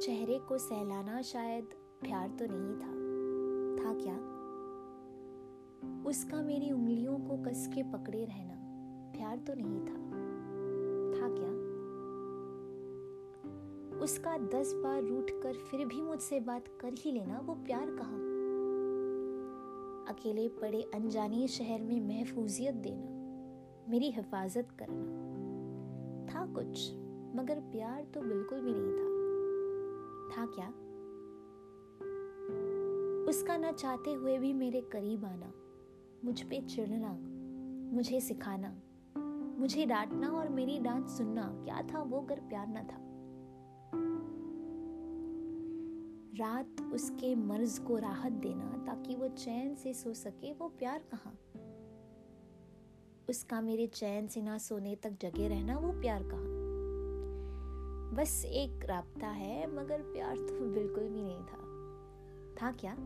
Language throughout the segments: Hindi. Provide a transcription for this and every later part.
चेहरे को सहलाना शायद प्यार तो नहीं था। था क्या? उसका मेरी उंगलियों को कस के पकड़े रहना प्यार तो नहीं था। था क्या? उसका दस बार रूठ कर फिर भी मुझसे बात कर ही लेना, वो प्यार कहा? अकेले पड़े अनजाने शहर में महफूजियत देना, मेरी हिफाजत करना। था कुछ, मगर प्यार तो बिल्कुल भी नहीं था। था क्या? उसका न चाहते हुए भी मेरे करीब आना, मुझ पे चिढ़ना, मुझे सिखाना, मुझे डांटना और मेरी डांट सुनना, क्या था वो अगर प्यार न था। रात उसके मर्ज को राहत देना, ताकि वो चैन से सो सके, वो प्यार कहाँ? उसका मेरे चैन से ना सोने तक जगे रहना, वो प्यार कहाँ? बस एक राबता है, मगर प्यार तो बिल्कुल भी नहीं था। था क्या?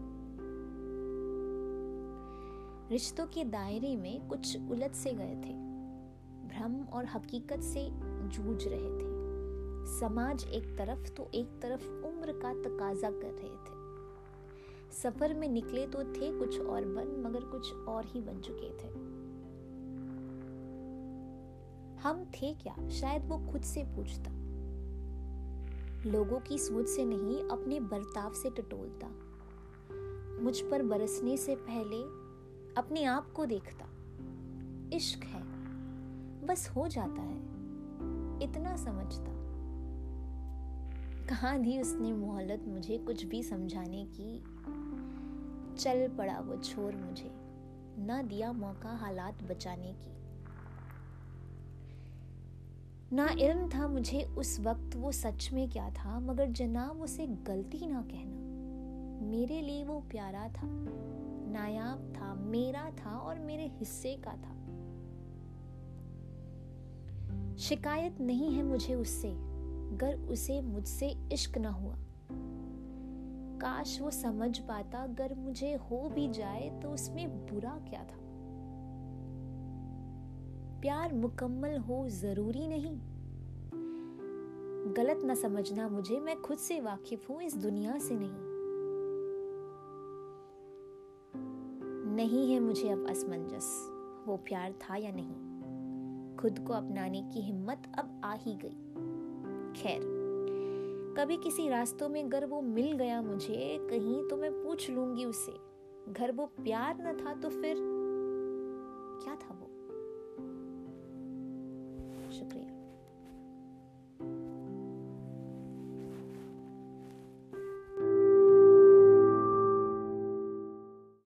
रिश्तों के दायरे में कुछ उलझ से गए थे। भ्रम और हकीकत से जूझ रहे थे। समाज एक तरफ़ तो एक तरफ़ उम्र का तकाजा कर रहे थे। सफ़र में निकले तो थे कुछ और बन, मगर कुछ और ही बन चुके थे। हम थे क्या? शायद वो खुद से पूछता। लोगों की सोच से नहीं, अपने बर्ताव से टटोलता। मुझ पर बरसने से पहले अपने आप को देखता। इश्क है, बस हो जाता है, इतना समझता। कहा दी उसने मोहलत मुझे कुछ भी समझाने की, चल पड़ा वो छोर मुझे, न दिया मौका हालात बचाने की। ना इल्म था मुझे उस वक्त, वो सच में क्या था, मगर जनाब उसे गलती ना कहना। मेरे लिए वो प्यारा था, नायाब था, मेरा था और मेरे हिस्से का था। शिकायत नहीं है मुझे उससे, गर उसे मुझसे इश्क ना हुआ। काश वो समझ पाता, अगर मुझे हो भी जाए तो उसमें बुरा क्या था? प्यार मुकम्मल हो ज़रूरी नहीं। गलत न समझना मुझे, मैं खुद से वाकिफ हूँ, इस दुनिया से नहीं। नहीं है मुझे अब असमंजस, वो प्यार था या नहीं। खुद को अपनाने की हिम्मत अब आ ही गई। खैर, कभी किसी रास्तों में अगर वो मिल गया मुझे, कहीं तो मैं पूछ लूँगी उसे। घर वो प्यार न था तो फिर क्या था वो? शुक्रिया।